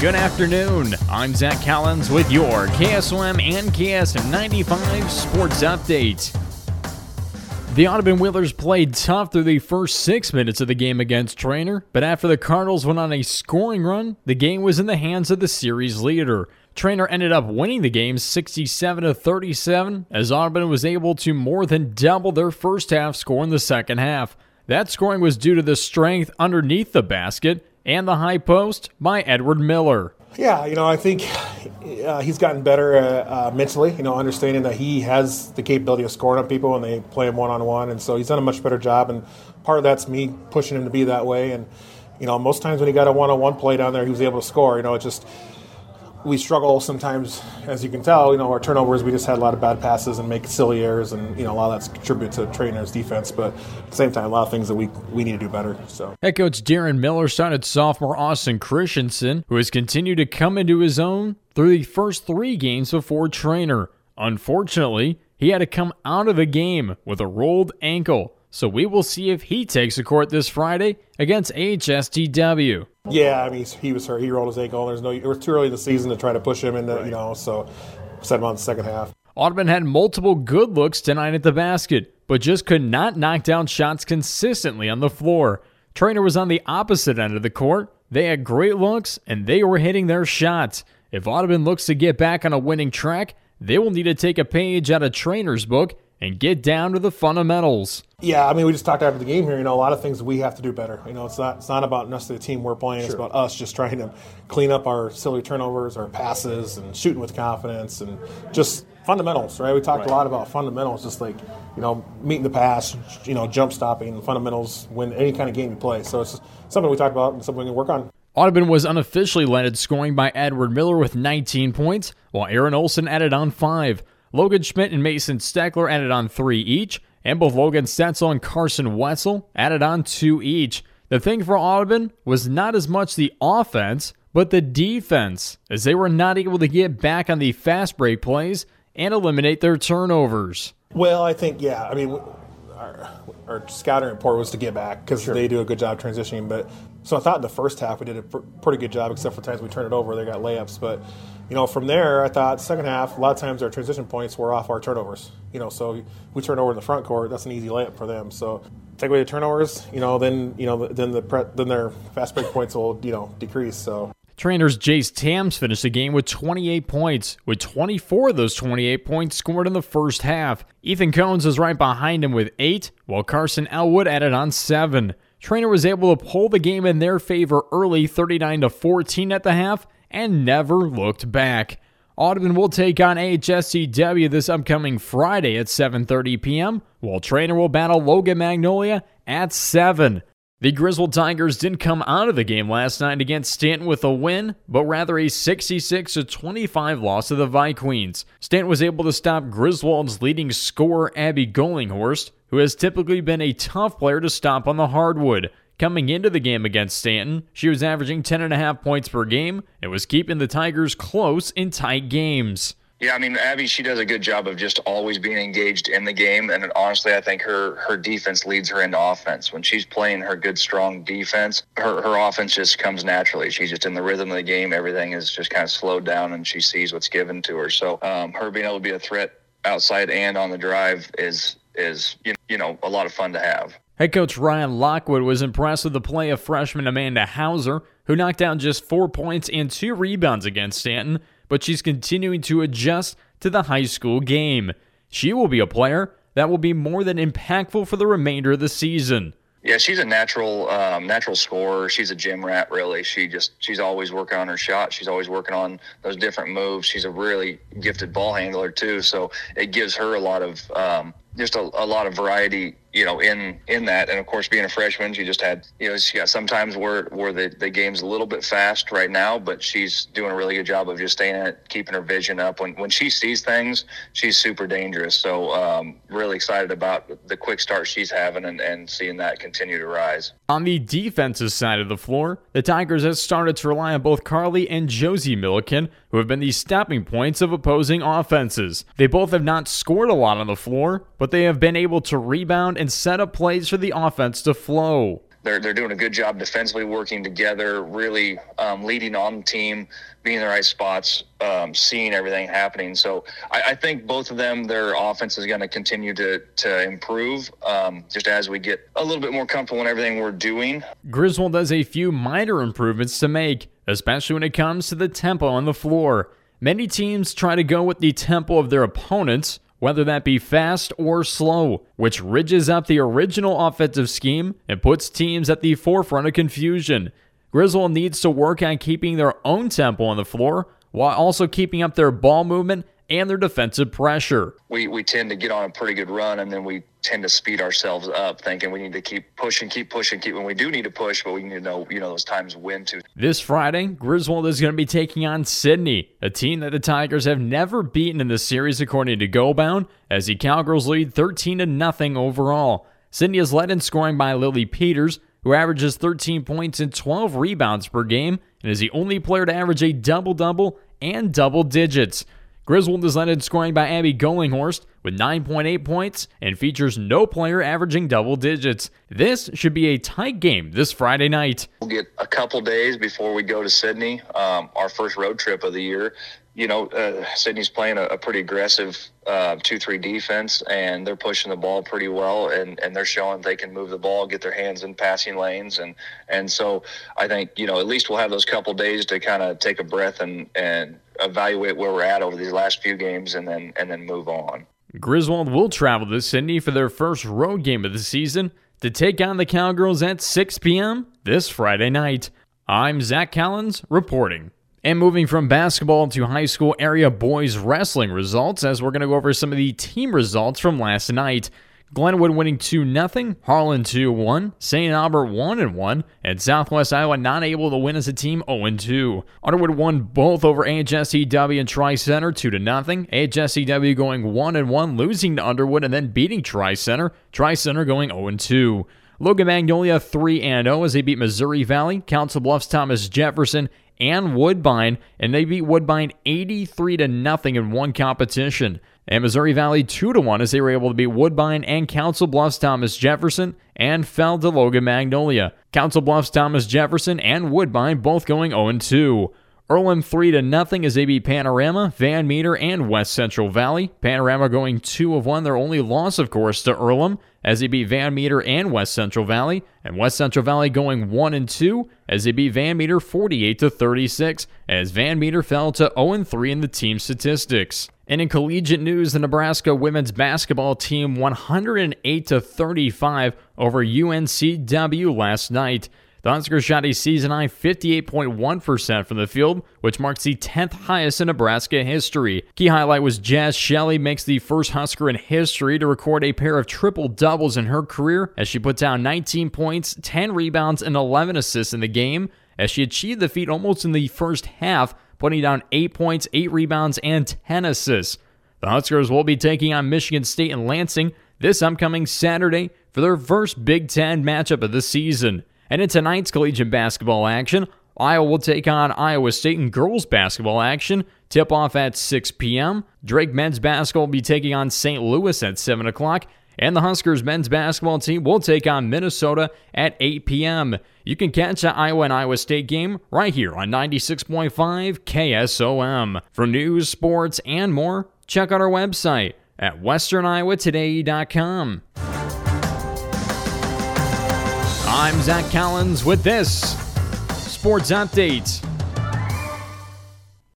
Good afternoon. I'm Zach Collins with your KSOM and KS95 Sports Update. The Audubon Whalers played tough through the first six minutes of the game against Treynor, but after the Cardinals went on a scoring run, the game was in the hands of the series leader. Treynor ended up winning the game 67 to 37 as Audubon was able to more than double their first half score in the second half. That scoring was due to the strength underneath the basket and the high post by Edward Miller. Yeah, you know, I think uh, he's gotten better uh, uh, mentally, you know, understanding that he has the capability of scoring on people when they play him one on one. And so he's done a much better job. And part of that's me pushing him to be that way. And, you know, most times when he got a one on one play down there, he was able to score. You know, it just we struggle sometimes, as you can tell. You know, our turnovers, we just had a lot of bad passes and make silly errors, and you know, a lot of that's contribute to Treynor's defense. But at the same time, a lot of things that we we need to do better. So, head coach Darren Miller started sophomore Austin Christensen, who has continued to come into his own through the first three games before Treynor. Unfortunately, he had to come out of the game with a rolled ankle. So we will see if he takes the court this Friday against HSTW. Yeah, I mean he was hurt. He rolled his ankle. There's no. It was too early in the season to try to push him into right. you know. So set him on the second half. Audubon had multiple good looks tonight at the basket, but just could not knock down shots consistently on the floor. Treynor was on the opposite end of the court. They had great looks and they were hitting their shots. If Audubon looks to get back on a winning track, they will need to take a page out of Treynor's book and get down to the fundamentals. Yeah, I mean, we just talked after the game here. You know, a lot of things we have to do better. You know, it's not it's not about necessarily the team we're playing. Sure. It's about us just trying to clean up our silly turnovers, our passes, and shooting with confidence, and just fundamentals. Right? We talked right. a lot about fundamentals, just like you know, meeting the pass, you know, jump stopping, fundamentals when any kind of game you play. So it's something we talked about and something we can work on. Audubon was unofficially led in scoring by Edward Miller with 19 points, while Aaron Olson added on five. Logan Schmidt and Mason Steckler added on three each, and both Logan Stetzel and Carson Wetzel added on two each. The thing for Audubon was not as much the offense, but the defense, as they were not able to get back on the fast break plays and eliminate their turnovers. Well, I think, yeah. I mean, our, our scouting report was to get back because sure. they do a good job transitioning. But so I thought in the first half we did a pr- pretty good job, except for times we turned it over, they got layups. But you know, from there, I thought second half, a lot of times our transition points were off our turnovers. You know, so we turn over in the front court, that's an easy layup for them. So take away the turnovers, you know, then you know, then the pre- then their fast break points will you know decrease. So. Treynor's Jace Tams finished the game with 28 points, with 24 of those 28 points scored in the first half. Ethan Cones is right behind him with 8, while Carson Elwood added on 7. Treynor was able to pull the game in their favor early 39 to 14 at the half and never looked back. Audubon will take on HSTW this upcoming Friday at 7:30 p.m., while Treynor will battle Logan Magnolia at 7. The Griswold Tigers didn't come out of the game last night against Stanton with a win, but rather a 66 25 loss to the Vikings. Stanton was able to stop Griswold's leading scorer Abby Gollinghorst, who has typically been a tough player to stop on the hardwood. Coming into the game against Stanton, she was averaging 10.5 points per game and was keeping the Tigers close in tight games. Yeah, I mean Abby, she does a good job of just always being engaged in the game, and honestly, I think her her defense leads her into offense. When she's playing her good, strong defense, her her offense just comes naturally. She's just in the rhythm of the game. Everything is just kind of slowed down, and she sees what's given to her. So, um, her being able to be a threat outside and on the drive is is you know a lot of fun to have. Head coach Ryan Lockwood was impressed with the play of freshman Amanda Hauser, who knocked down just four points and two rebounds against Stanton, but she's continuing to adjust to the high school game. She will be a player that will be more than impactful for the remainder of the season. Yeah, she's a natural um, natural scorer. She's a gym rat, really. She just she's always working on her shot. She's always working on those different moves. She's a really gifted ball handler too, so it gives her a lot of um, just a, a lot of variety you know, in in that, and of course, being a freshman, she just had, you know, she got sometimes where where the the game's a little bit fast right now, but she's doing a really good job of just staying in it, keeping her vision up. When when she sees things, she's super dangerous. So, um, really excited about the quick start she's having and and seeing that continue to rise. On the defensive side of the floor, the Tigers have started to rely on both Carly and Josie Milliken, who have been the stopping points of opposing offenses. They both have not scored a lot on the floor, but they have been able to rebound and set up plays for the offense to flow they're they're doing a good job defensively, working together, really um, leading on the team, being in the right spots, um, seeing everything happening. So I, I, think both of them, their offense is going to continue to to improve um, just as we get a little bit more comfortable in everything we're doing. Griswold has a few minor improvements to make, especially when it comes to the tempo on the floor. Many teams try to go with the tempo of their opponents whether that be fast or slow, which ridges up the original offensive scheme and puts teams at the forefront of confusion. Griswold needs to work on keeping their own tempo on the floor while also keeping up their ball movement and their defensive pressure. We, we tend to get on a pretty good run and then we tend to speed ourselves up thinking we need to keep pushing, keep pushing, keep when we do need to push, but we need to know, you know, those times when to. This Friday, Griswold is going to be taking on Sidney, a team that the Tigers have never beaten in the series according to GoBound, as the Cowgirls lead 13 to nothing overall. Sidney is led in scoring by Lily Peters, who averages 13 points and 12 rebounds per game and is the only player to average a double double and double digits. Griswold in scoring by Abby Golinghorst with 9.8 points and features no player averaging double digits. This should be a tight game this Friday night. We'll get a couple days before we go to Sidney, um, our first road trip of the year you know, uh, Sidney's playing a, a pretty aggressive uh, two-three defense, and they're pushing the ball pretty well, and, and they're showing they can move the ball, get their hands in passing lanes, and and so I think you know at least we'll have those couple days to kind of take a breath and and evaluate where we're at over these last few games, and then and then move on. Griswold will travel to Sidney for their first road game of the season to take on the Cowgirls at 6 p.m. this Friday night. I'm Zach Collins reporting. And moving from basketball to high school area boys wrestling results, as we're going to go over some of the team results from last night. Glenwood winning 2 0, Harlan 2 1, St. Albert 1 1, and Southwest Iowa not able to win as a team 0 2. Underwood won both over AHSTW and Tri Center 2 0. AHSTW going 1 1, losing to Underwood and then beating Tri Center. Tri Center going 0 2. Logan Magnolia 3 0 as they beat Missouri Valley, Council Bluffs Thomas Jefferson, and Woodbine, and they beat Woodbine 83 to nothing in one competition. And Missouri Valley 2 to 1 as they were able to beat Woodbine and Council Bluffs Thomas Jefferson and fell to Logan Magnolia. Council Bluffs Thomas Jefferson and Woodbine both going 0 2. Earlham 3 to nothing as they beat Panorama, Van Meter, and West Central Valley. Panorama going 2 of 1, their only loss, of course, to Earlham as they beat Van Meter and West Central Valley, and West Central Valley going 1 and 2 as they beat Van Meter 48 to 36 as Van Meter fell to 0 and 3 in the team statistics. And in collegiate news, the Nebraska women's basketball team 108 to 35 over UNCW last night. The Huskers shot a season high 58.1% from the field, which marks the 10th highest in Nebraska history. Key highlight was Jaz Shelley makes the first Husker in history to record a pair of triple doubles in her career as she put down 19 points, 10 rebounds, and 11 assists in the game, as she achieved the feat almost in the first half, putting down 8 points, 8 rebounds, and 10 assists. The Huskers will be taking on Michigan State and Lansing this upcoming Saturday for their first Big Ten matchup of the season. And in tonight's collegiate basketball action, Iowa will take on Iowa State in girls basketball action. Tip off at 6 p.m. Drake men's basketball will be taking on St. Louis at 7 o'clock. And the Huskers men's basketball team will take on Minnesota at 8 p.m. You can catch the Iowa and Iowa State game right here on 96.5 KSOM. For news, sports, and more, check out our website at westerniowatoday.com. I'm Zach Collins with this Sports Update.